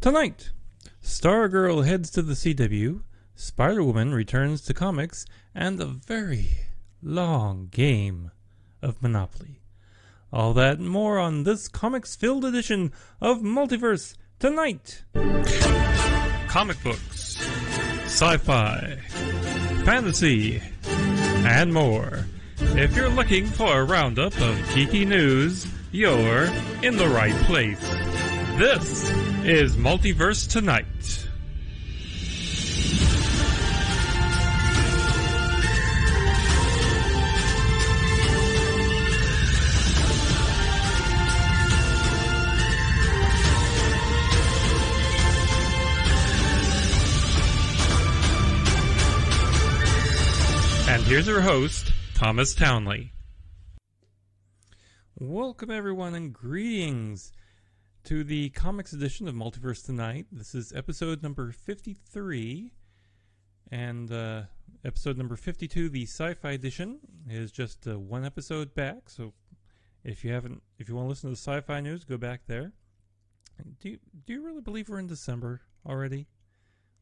Tonight, Stargirl heads to the CW, Spider Woman returns to comics, and a very long game of Monopoly. All that and more on this comics filled edition of Multiverse Tonight. Comic books, sci fi, fantasy, and more. If you're looking for a roundup of geeky news, you're in the right place. This is Multiverse Tonight. And here's our host, Thomas Townley. Welcome, everyone, and greetings to the comics edition of Multiverse Tonight. This is episode number 53, and uh, episode number 52, the sci fi edition, is just uh, one episode back. So if you haven't, if you want to listen to the sci fi news, go back there. Do you, do you really believe we're in December already?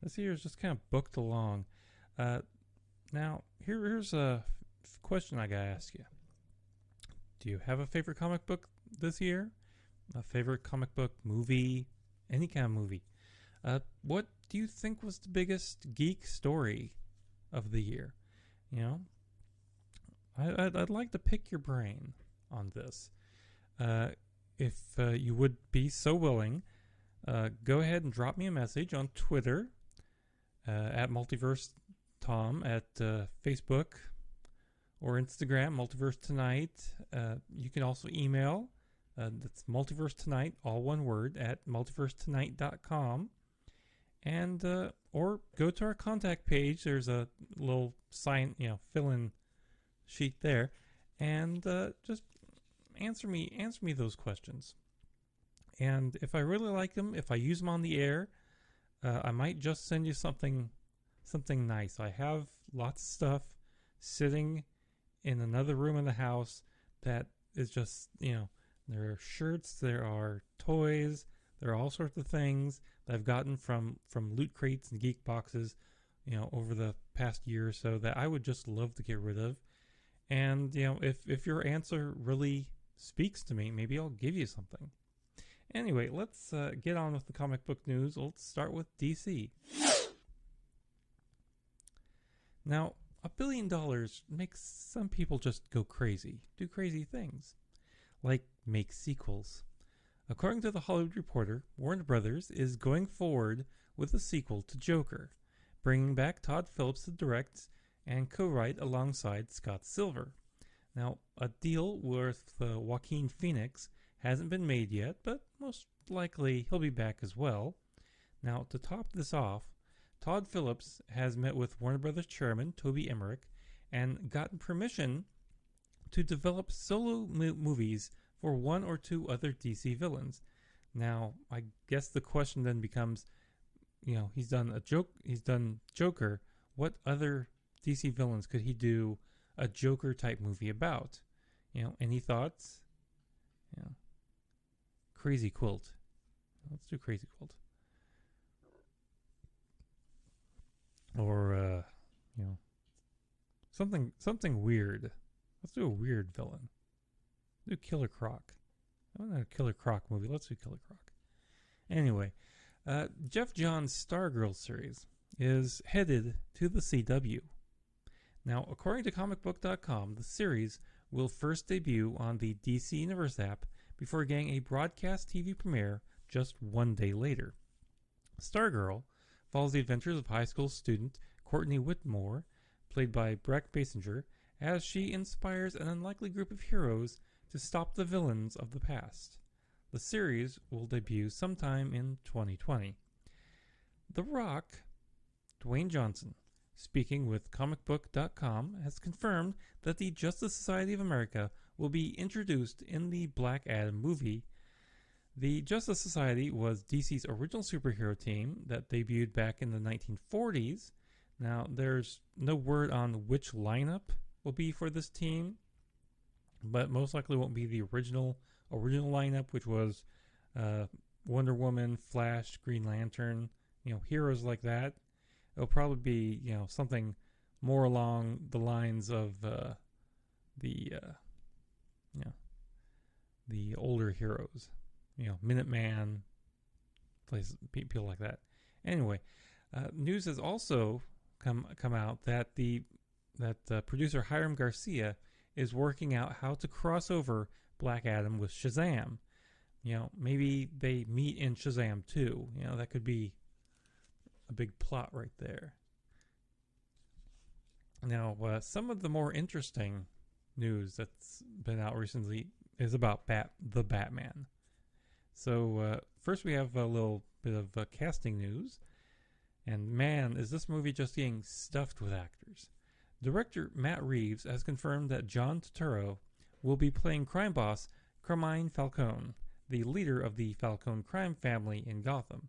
This year is just kind of booked along. Uh, now, here, here's a question I gotta ask you. Do you have a favorite comic book this year? A favorite comic book movie? Any kind of movie? Uh, what do you think was the biggest geek story of the year? You know, I, I'd, I'd like to pick your brain on this. Uh, if uh, you would be so willing, uh, go ahead and drop me a message on Twitter uh, at Multiverse Tom at uh, Facebook or Instagram, Multiverse Tonight. You can also email. Uh, that's Multiverse Tonight, all one word, at multiversetonight.com. And, uh, or go to our contact page. There's a little sign, you know, fill in sheet there. And uh, just answer me, answer me those questions. And if I really like them, if I use them on the air, uh, I might just send you something something nice. I have lots of stuff sitting in another room in the house that is just, you know, there are shirts, there are toys, there are all sorts of things that I've gotten from from loot crates and geek boxes, you know, over the past year or so that I would just love to get rid of. And, you know, if if your answer really speaks to me, maybe I'll give you something. Anyway, let's uh, get on with the comic book news. Let's start with DC. Now, a billion dollars makes some people just go crazy, do crazy things, like make sequels. According to the Hollywood Reporter, Warner Brothers is going forward with a sequel to Joker, bringing back Todd Phillips to direct and co-write alongside Scott Silver. Now, a deal with uh, Joaquin Phoenix hasn't been made yet, but most likely he'll be back as well. Now, to top this off, Todd Phillips has met with Warner Brothers chairman Toby Emmerich and gotten permission to develop solo mo- movies for one or two other DC villains. Now, I guess the question then becomes, you know, he's done a joke, he's done Joker. What other DC villains could he do a Joker type movie about? You know, any thoughts? Yeah. Crazy Quilt. Let's do Crazy Quilt. or uh, you know, something something weird. Let's do a weird villain. Do Killer Croc. I want a Killer Croc movie. Let's do Killer Croc. Anyway, uh, Geoff Johns' Stargirl series is headed to the CW. Now, according to comicbook.com, the series will first debut on the DC Universe app before getting a broadcast TV premiere just one day later. Stargirl follows the adventures of high school student Courtney Whitmore, played by Brec Bassinger, as she inspires an unlikely group of heroes to stop the villains of the past. The series will debut sometime in 2020. The Rock, Dwayne Johnson, speaking with comicbook.com, has confirmed that the Justice Society of America will be introduced in the Black Adam movie the Justice Society was DC's original superhero team that debuted back in the 1940s. Now, there's no word on which lineup will be for this team, but most likely won't be the original original lineup, which was uh, Wonder Woman, Flash, Green Lantern, you know, heroes like that. It'll probably be, you know, something more along the lines of uh, the, uh, you know, the older heroes. You know, Minuteman, places people like that. Anyway, uh, news has also come come out that the that uh, producer Hiram Garcia is working out how to cross over Black Adam with Shazam. You know, maybe they meet in Shazam too. You know, that could be a big plot right there. Now, uh, some of the more interesting news that's been out recently is about Bat the Batman. So uh, first, we have a little bit of uh, casting news, and man, is this movie just getting stuffed with actors. Director Matt Reeves has confirmed that John Turturro will be playing crime boss Carmine Falcone, the leader of the Falcone crime family in Gotham.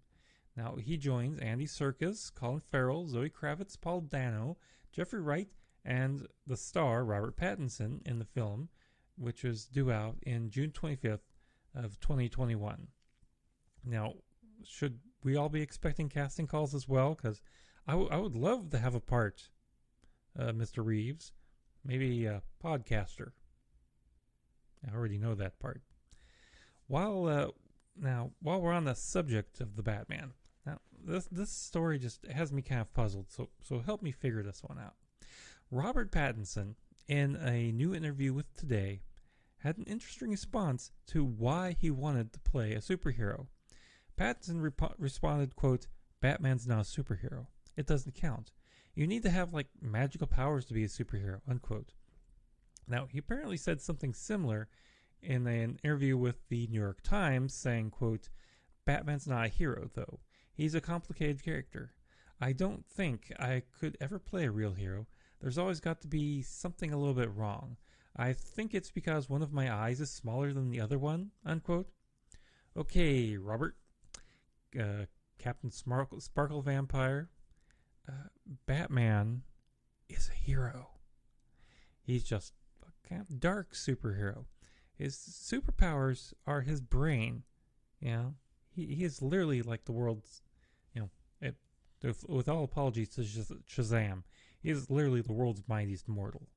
Now, he joins Andy Serkis, Colin Farrell, Zoe Kravitz, Paul Dano, Jeffrey Wright, and the star Robert Pattinson in the film, which is due out in June 25th of 2021. Now, should we all be expecting casting calls as well? Because I, w- I would love to have a part uh, Mr. Reeves, maybe a podcaster. I already know that part. While uh, now, while we're on the subject of the Batman, now this this story just has me kind of puzzled. So so help me figure this one out. Robert Pattinson, in a new interview with Today, had an interesting response to why he wanted to play a superhero. Pattinson rep- responded, "quote Batman's not a superhero. It doesn't count. You need to have like magical powers to be a superhero, unquote. Now, he apparently said something similar in an interview with the New York Times, saying, quote, Batman's not a hero, though. He's a complicated character. I don't think I could ever play a real hero. There's always got to be something a little bit wrong. I think it's because one of my eyes is smaller than the other one, unquote. Okay, Robert. Uh, Captain Sparkle, Sparkle Vampire, Batman is a hero. He's just a kind of dark superhero. His superpowers are his brain. You know, he, he is literally like the world's, you know, it, with all apologies to Shazam, he is literally the world's mightiest mortal.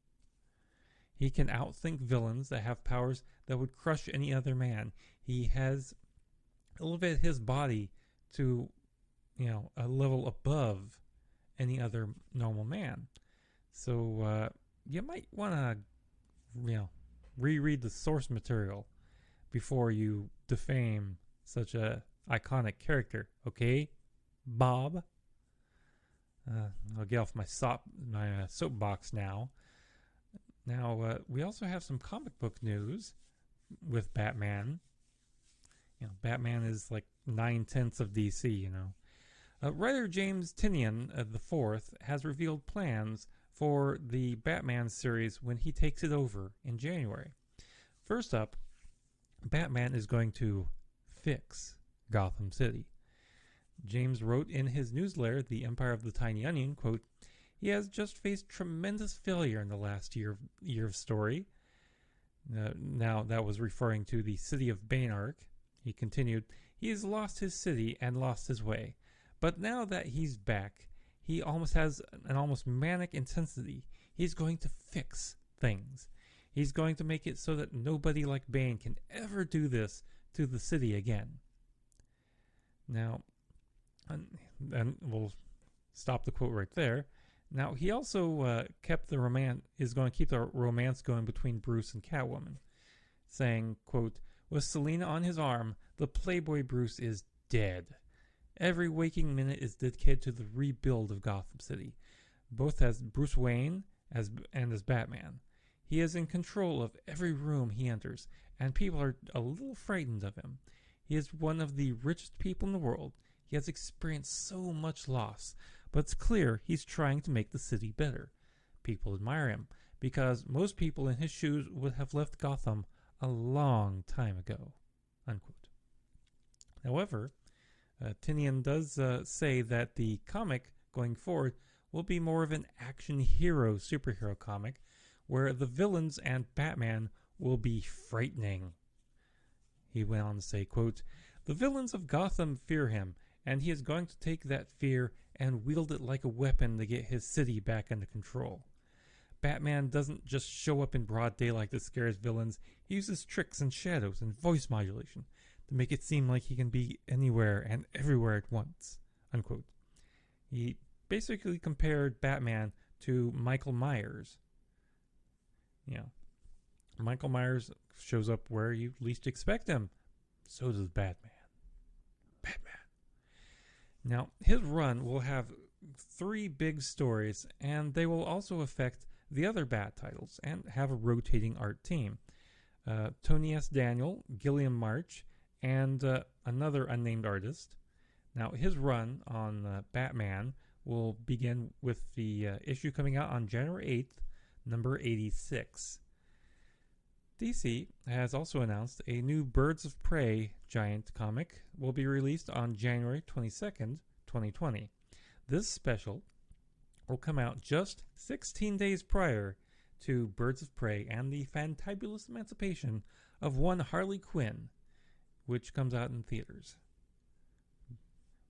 He can outthink villains that have powers that would crush any other man. He has elevated his body to, you know, a level above any other normal man. So uh, you might want to, you know, reread the source material before you defame such a iconic character. Okay, Bob. Uh, I'll get off my sop my uh, soapbox now. Now uh, we also have some comic book news with Batman. You know, Batman is like nine tenths of DC. You know, uh, writer James Tynion uh, IV has revealed plans for the Batman series when he takes it over in January. First up, Batman is going to fix Gotham City. James wrote in his newsletter, The Empire of the Tiny Onion, quote, he has just faced tremendous failure in the last year, year of story. Uh, now, that was referring to the city of Baynark. He continued, He has lost his city and lost his way. But now that he's back, he almost has an almost manic intensity. He's going to fix things. He's going to make it so that nobody like Bane can ever do this to the city again. Now, and, and we'll stop the quote right there. Now, he also uh, kept the romance, is going to keep the romance going between Bruce and Catwoman, saying, quote, with Selina on his arm, the Playboy Bruce is dead. Every waking minute is dedicated to the rebuild of Gotham City, both as Bruce Wayne as and as Batman. He is in control of every room he enters, and people are a little frightened of him. He is one of the richest people in the world. He has experienced so much loss, but it's clear he's trying to make the city better. People admire him because most people in his shoes would have left Gotham a long time ago. Unquote. However, uh, Tynion does uh, say that the comic going forward will be more of an action hero superhero comic where the villains and Batman will be frightening. He went on to say, quote, The villains of Gotham fear him, and he is going to take that fear and wield it like a weapon to get his city back under control. Batman doesn't just show up in broad daylight to scare his villains, he uses tricks and shadows and voice modulation to make it seem like he can be anywhere and everywhere at once. Unquote. He basically compared Batman to Michael Myers. You know, Michael Myers shows up where you least expect him. So does Batman. Batman. Now, his run will have three big stories, and they will also affect the other Bat titles and have a rotating art team. Uh, Tony S. Daniel, Guillem March, and uh, another unnamed artist. Now, his run on uh, Batman will begin with the uh, issue coming out on January 8th, number 86. DC has also announced a new Birds of Prey giant comic will be released on January 22nd, 2020. This special will come out just 16 days prior to Birds of Prey and the fantabulous emancipation of one Harley Quinn, which comes out in theaters.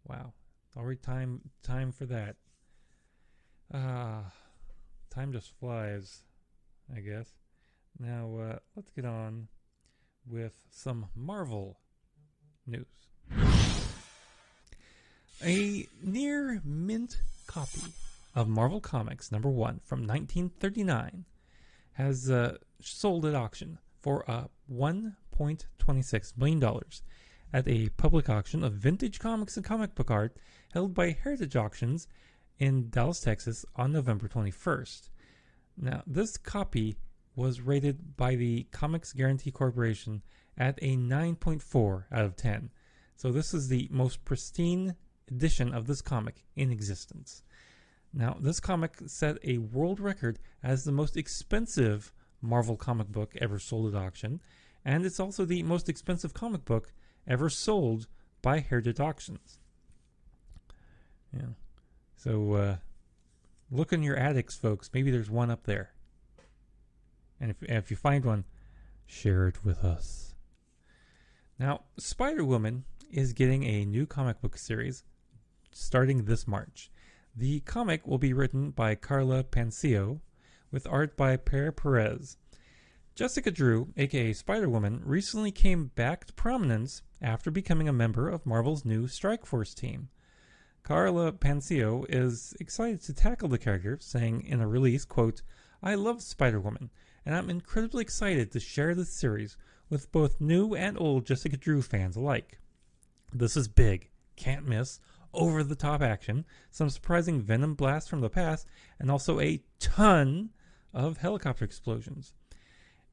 Wow, already time time for that. Ah, uh, time just flies, I guess. Now, uh, let's get on with some Marvel news. A near mint copy of Marvel Comics number one from 1939 has uh, sold at auction for uh, $1.26 million at a public auction of vintage comics and comic book art held by Heritage Auctions in Dallas, Texas on November 21st. Now, this copy was rated by the Comics Guarantee Corporation at a 9.4 out of 10. So this is the most pristine edition of this comic in existence. Now, this comic set a world record as the most expensive Marvel comic book ever sold at auction, and it's also the most expensive comic book ever sold by Heritage Auctions. Yeah. So, uh, look in your attics, folks. Maybe there's one up there. And if, if you find one, share it with us. Now, Spider Woman is getting a new comic book series starting this March. The comic will be written by Carla Pansio with art by Per Perez. Jessica Drew, aka Spider Woman, recently came back to prominence after becoming a member of Marvel's new Strike Force team. Carla Pansio is excited to tackle the character, saying in a release, quote, I love Spider Woman and I'm incredibly excited to share this series with both new and old Jessica Drew fans alike. This is big, can't miss, over the top action, some surprising venom blasts from the past, and also a ton of helicopter explosions.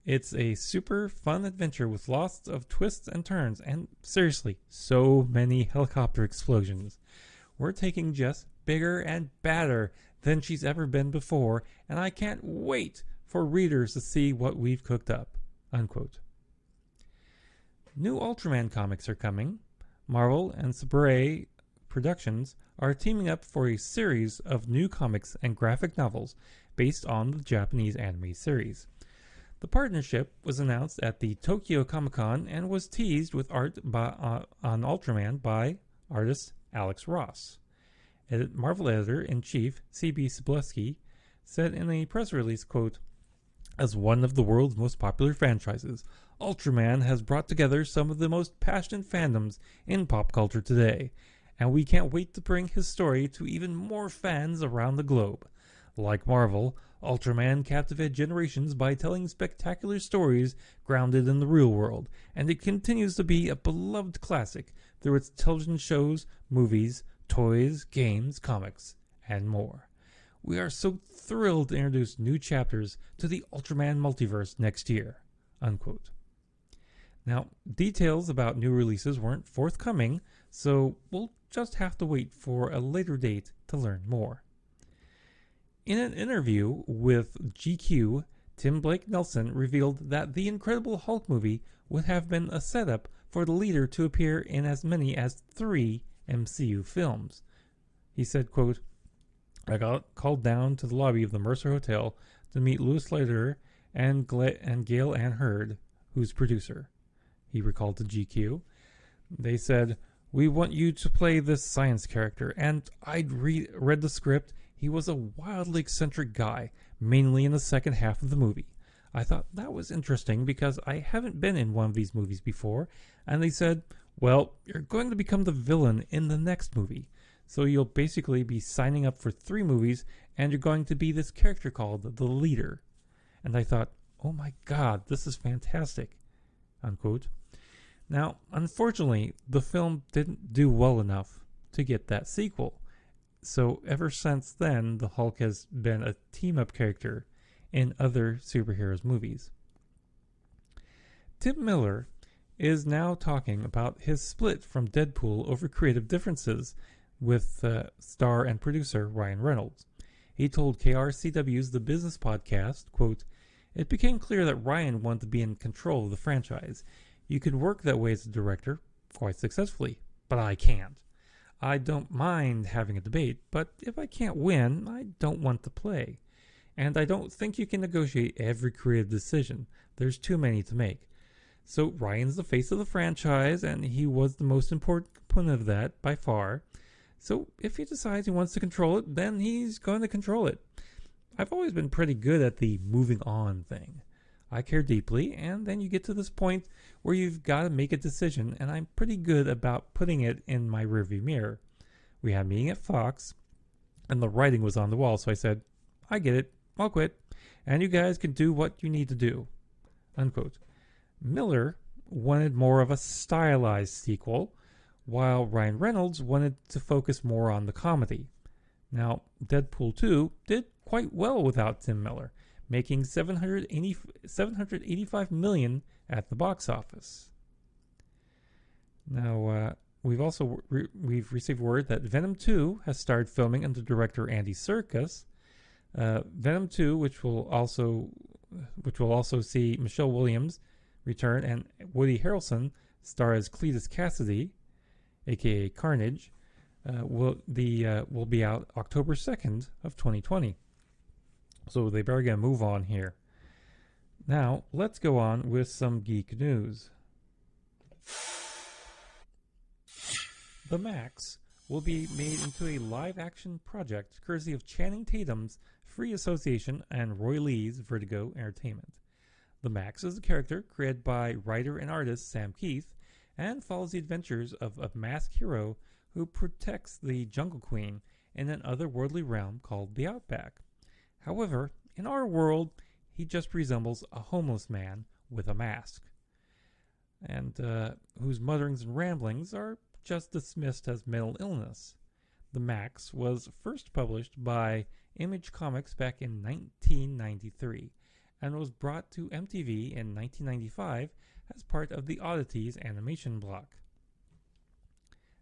It's a super fun adventure with lots of twists and turns, and seriously, so many helicopter explosions. We're taking Jess bigger and badder than she's ever been before, and I can't wait for readers to see what we've cooked up. Unquote. New Ultraman comics are coming. Marvel and Sabre Productions are teaming up for a series of new comics and graphic novels based on the Japanese anime series. The partnership was announced at the Tokyo Comic Con and was teased with art by, uh, on Ultraman by artist Alex Ross. Edit Marvel editor in chief C.B. Cebulski said in a press release, quote, as one of the world's most popular franchises, Ultraman has brought together some of the most passionate fandoms in pop culture today, and we can't wait to bring his story to even more fans around the globe. Like Marvel, Ultraman captivated generations by telling spectacular stories grounded in the real world, and it continues to be a beloved classic through its television shows, movies, toys, games, comics, and more. We are so thrilled to introduce new chapters to the Ultraman multiverse next year. Unquote. Now, details about new releases weren't forthcoming, so we'll just have to wait for a later date to learn more. In an interview with GQ, Tim Blake Nelson revealed that the Incredible Hulk movie would have been a setup for the leader to appear in as many as three MCU films. He said, quote, I got called down to the lobby of the Mercer Hotel to meet Louis Leiter and, Gla- and Gale Anne Hurd, who's producer. He recalled to GQ. They said, We want you to play this science character. And I'd re- read the script. He was a wildly eccentric guy, mainly in the second half of the movie. I thought that was interesting because I haven't been in one of these movies before. And they said, Well, you're going to become the villain in the next movie. So you'll basically be signing up for three movies and you're going to be this character called the leader. And I thought, oh my god, this is fantastic. Unquote. Now, unfortunately, the film didn't do well enough to get that sequel. So ever since then, the Hulk has been a team up character in other superheroes movies. Tim Miller is now talking about his split from Deadpool over creative differences with uh, star and producer Ryan Reynolds. He told KRCW's The Business Podcast, quote, It became clear that Ryan wanted to be in control of the franchise. You can work that way as a director, quite successfully, but I can't. I don't mind having a debate, but if I can't win, I don't want to play. And I don't think you can negotiate every creative decision. There's too many to make. So Ryan's the face of the franchise, and he was the most important component of that by far. So if he decides he wants to control it, then he's going to control it. I've always been pretty good at the moving on thing. I care deeply, and then you get to this point where you've got to make a decision, and I'm pretty good about putting it in my rearview mirror. We had a meeting at Fox, and the writing was on the wall, so I said, I get it, I'll quit, and you guys can do what you need to do. Unquote. Miller wanted more of a stylized sequel, while Ryan Reynolds wanted to focus more on the comedy. Now, Deadpool 2 did quite well without Tim Miller, making 780, 785 million at the box office. Now, uh, we've also re- we've received word that Venom 2 has started filming under director Andy Serkis. Uh, Venom 2, which will also which will also see Michelle Williams return and Woody Harrelson star as Cletus Kasady, aka Carnage, uh, will the uh, will be out October second of 2020. So they better get a move on here. Now let's go on with some geek news. The Max will be made into a live-action project courtesy of Channing Tatum's Free Association and Roy Lee's Vertigo Entertainment. The Max is a character created by writer and artist Sam Kieth and follows the adventures of a masked hero who protects the Jungle Queen in an otherworldly realm called the Outback. However, in our world, he just resembles a homeless man with a mask, and uh, whose mutterings and ramblings are just dismissed as mental illness. The Max was first published by Image Comics back in 1993 and was brought to MTV in 1995 as part of the Oddities animation block.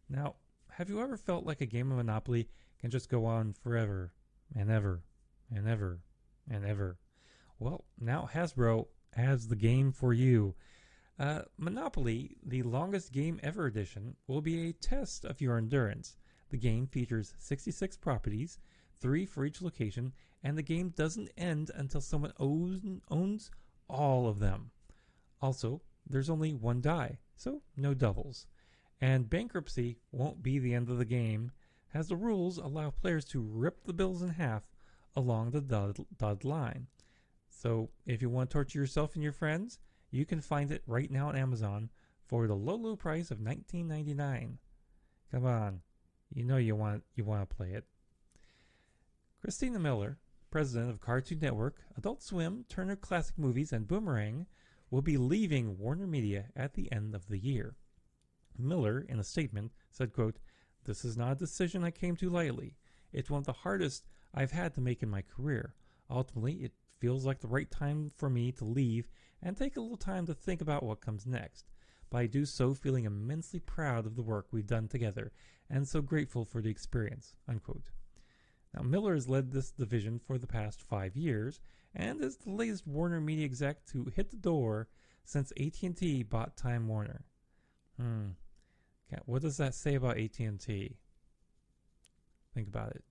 Now, have you ever felt like a game of Monopoly can just go on forever and ever and ever and ever? Well, now Hasbro has the game for you. Uh, Monopoly, the longest game ever edition, will be a test of your endurance. The game features 66 properties, three for each location, and the game doesn't end until someone owns, owns all of them. Also, there's only one die, so no doubles. And bankruptcy won't be the end of the game, as the rules allow players to rip the bills in half along the dotted, line. So if you want to torture yourself and your friends, you can find it right now on Amazon for the low, low price of $19.99. Come on, you know you want you want to play it. Christina Miller, president of Cartoon Network, Adult Swim, Turner Classic Movies, and Boomerang, will be leaving Warner Media at the end of the year. Miller, in a statement, said, quote, This is not a decision I came to lightly. It's one of the hardest I've had to make in my career. Ultimately, it feels like the right time for me to leave and take a little time to think about what comes next. But I do so feeling immensely proud of the work we've done together and so grateful for the experience. Unquote. Now, Miller has led this division for the past five years and is the latest Warner Media exec to hit the door since AT&T bought Time Warner. Hmm. What does that say about AT&T? Think about it.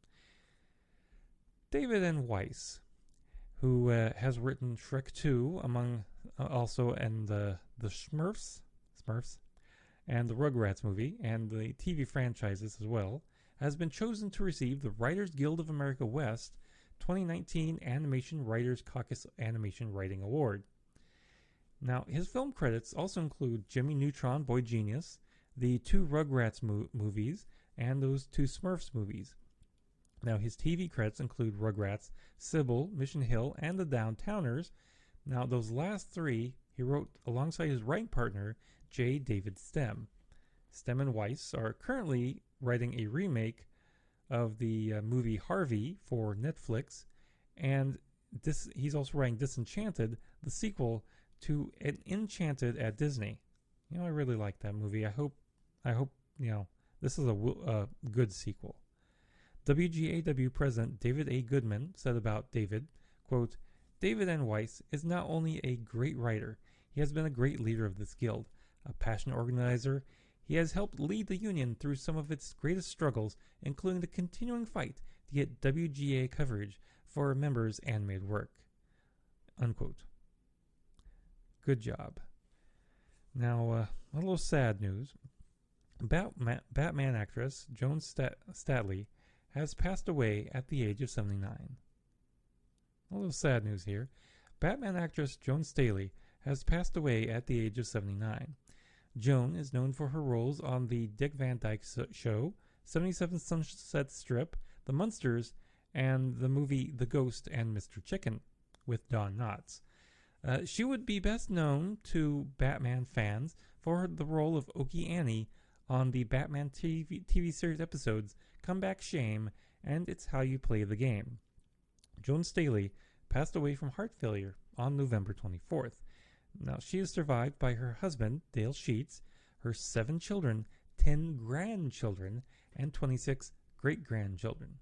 David N. Weiss, who uh, has written Shrek 2, among uh, also and the the Smurfs, Smurfs, and the Rugrats movie, and the TV franchises as well, has been chosen to receive the Writers Guild of America West 2019 Animation Writers Caucus Animation Writing Award. Now, his film credits also include Jimmy Neutron Boy Genius, the two Rugrats mo- movies, and those two Smurfs movies. Now, his TV credits include Rugrats, Cybill, Mission Hill, and The Downtowners. Now, those last three he wrote alongside his writing partner, J. David Stem. Stem and Weiss are currently writing a remake of the uh, movie Harvey for Netflix, and this he's also writing Disenchanted, the sequel to an Enchanted at Disney. You know, I really like that movie. I hope, I hope you know this is a, a good sequel. WGAW President David A. Goodman said about David, quote, David N. Weiss is not only a great writer, he has been a great leader of this guild, a passionate organizer. He has helped lead the union through some of its greatest struggles, including the continuing fight to get WGA coverage for members' animated work. Unquote. Good job. Now, uh, a little sad news. Batman, Batman actress Joan Stat- Statley has passed away at the age of 79. A little sad news here. Batman actress Joan Staley has passed away at the age of 79. Joan is known for her roles on The Dick Van Dyke Show, 77 Sunset Strip, The Munsters, and the movie The Ghost and Mr. Chicken with Don Knotts. Uh, she would be best known to Batman fans for the role of Okie Annie on the Batman TV, TV series episodes Come Back Shame and It's How You Play the Game. Joan Staley passed away from heart failure on November 24th. Now, she is survived by her husband, Dale Sheets, her seven children, 10 grandchildren, and 26 great grandchildren.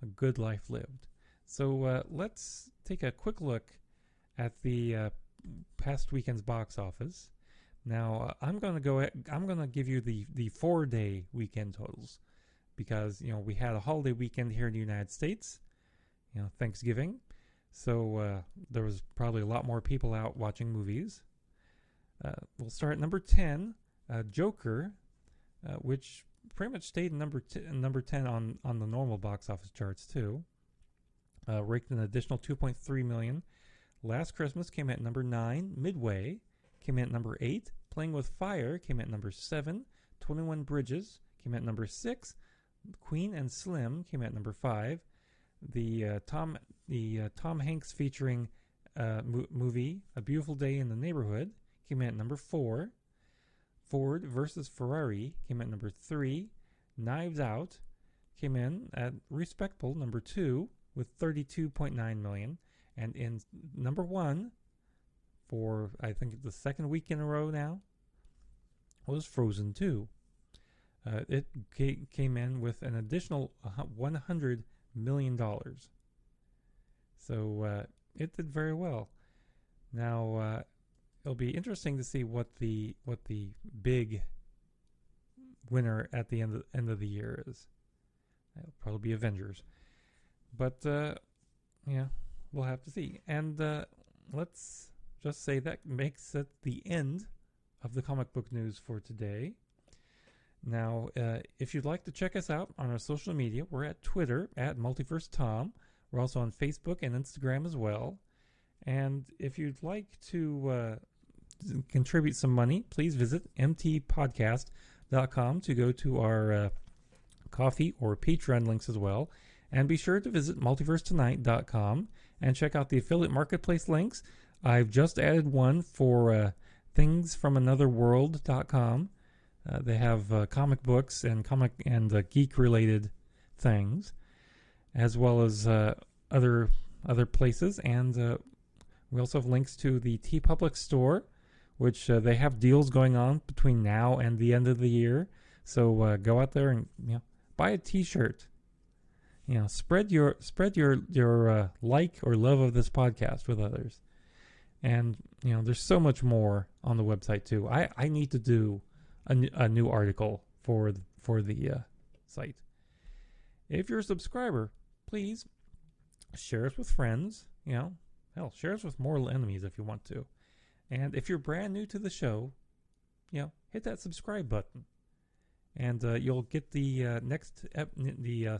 A good life lived. So uh, let's take a quick look at the uh, past weekend's box office. Now uh, I'm going to go. At, I'm going to give you the the four day weekend totals because you know we had a holiday weekend here in the United States. You know Thanksgiving, so uh, there was probably a lot more people out watching movies. Uh, we'll start at number ten, uh, Joker, uh, which pretty much stayed number t- number ten on on the normal box office charts too. Uh, raked an additional 2.3 million. Last Christmas came at number nine. Midway came at number 8. Playing with Fire came at number 7. 21 Bridges came at number 6. Queen and Slim came at number 5. The uh, Tom the uh, Tom Hanks featuring uh, mo- movie A Beautiful Day in the Neighborhood came at number 4. Ford versus Ferrari came at number 3. Knives Out came in at respectable number 2 with 32.9 million and in number 1 for I think the second week in a row now was Frozen 2. Uh, it ca- came in with an additional 100 million dollars. So uh, it did very well. Now uh, it'll be interesting to see what the what the big winner at the end of, end of the year is. It'll probably be Avengers, but uh, yeah, we'll have to see. And uh, let's just say that makes it the end of the comic book news for today. Now, uh, if you'd like to check us out on our social media, we're at Twitter at Multiverse Tom. We're also on Facebook and Instagram as well. And if you'd like to uh, contribute some money, please visit mtpodcast.com to go to our uh, Ko-fi or Patreon links as well. And be sure to visit multiversetonight.com and check out the affiliate marketplace links. I've just added one for uh, thingsfromanotherworld.com. Uh, they have uh, comic books and comic and uh, geek related things, as well as uh, other other places. And uh, we also have links to the TeePublic store, which they have deals going on between now and the end of the year. So go out there and you know buy a T-shirt. You know, spread your spread your your like or love of this podcast with others. And you know, there's so much more on the website too. I I need to do a, a new article for for the uh, site. If you're a subscriber, please share us with friends. You know, hell, share us with mortal enemies if you want to. And if you're brand new to the show, you know, hit that subscribe button, and uh, you'll get the uh, next ep- the uh,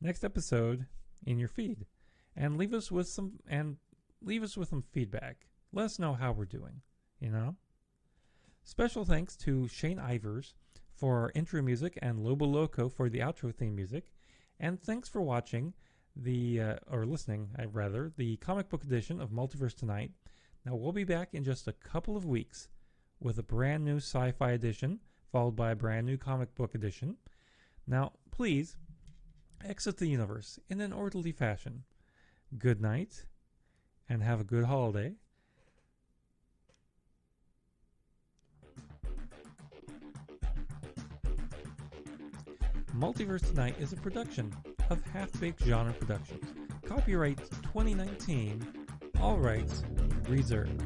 next episode in your feed, and leave us with some and leave us with some feedback. Let us know how we're doing. You know. Special thanks to Shane Ivers for our intro music and Lobo Loco for the outro theme music, and thanks for watching the uh, or listening, I rather, the comic book edition of Multiverse Tonight. Now we'll be back in just a couple of weeks with a brand new sci-fi edition, followed by a brand new comic book edition. Now, please exit the universe in an orderly fashion. Good night, and have a good holiday. Multiverse Tonight is a production of Half Baked Genre Productions. Copyright 2019. All rights reserved.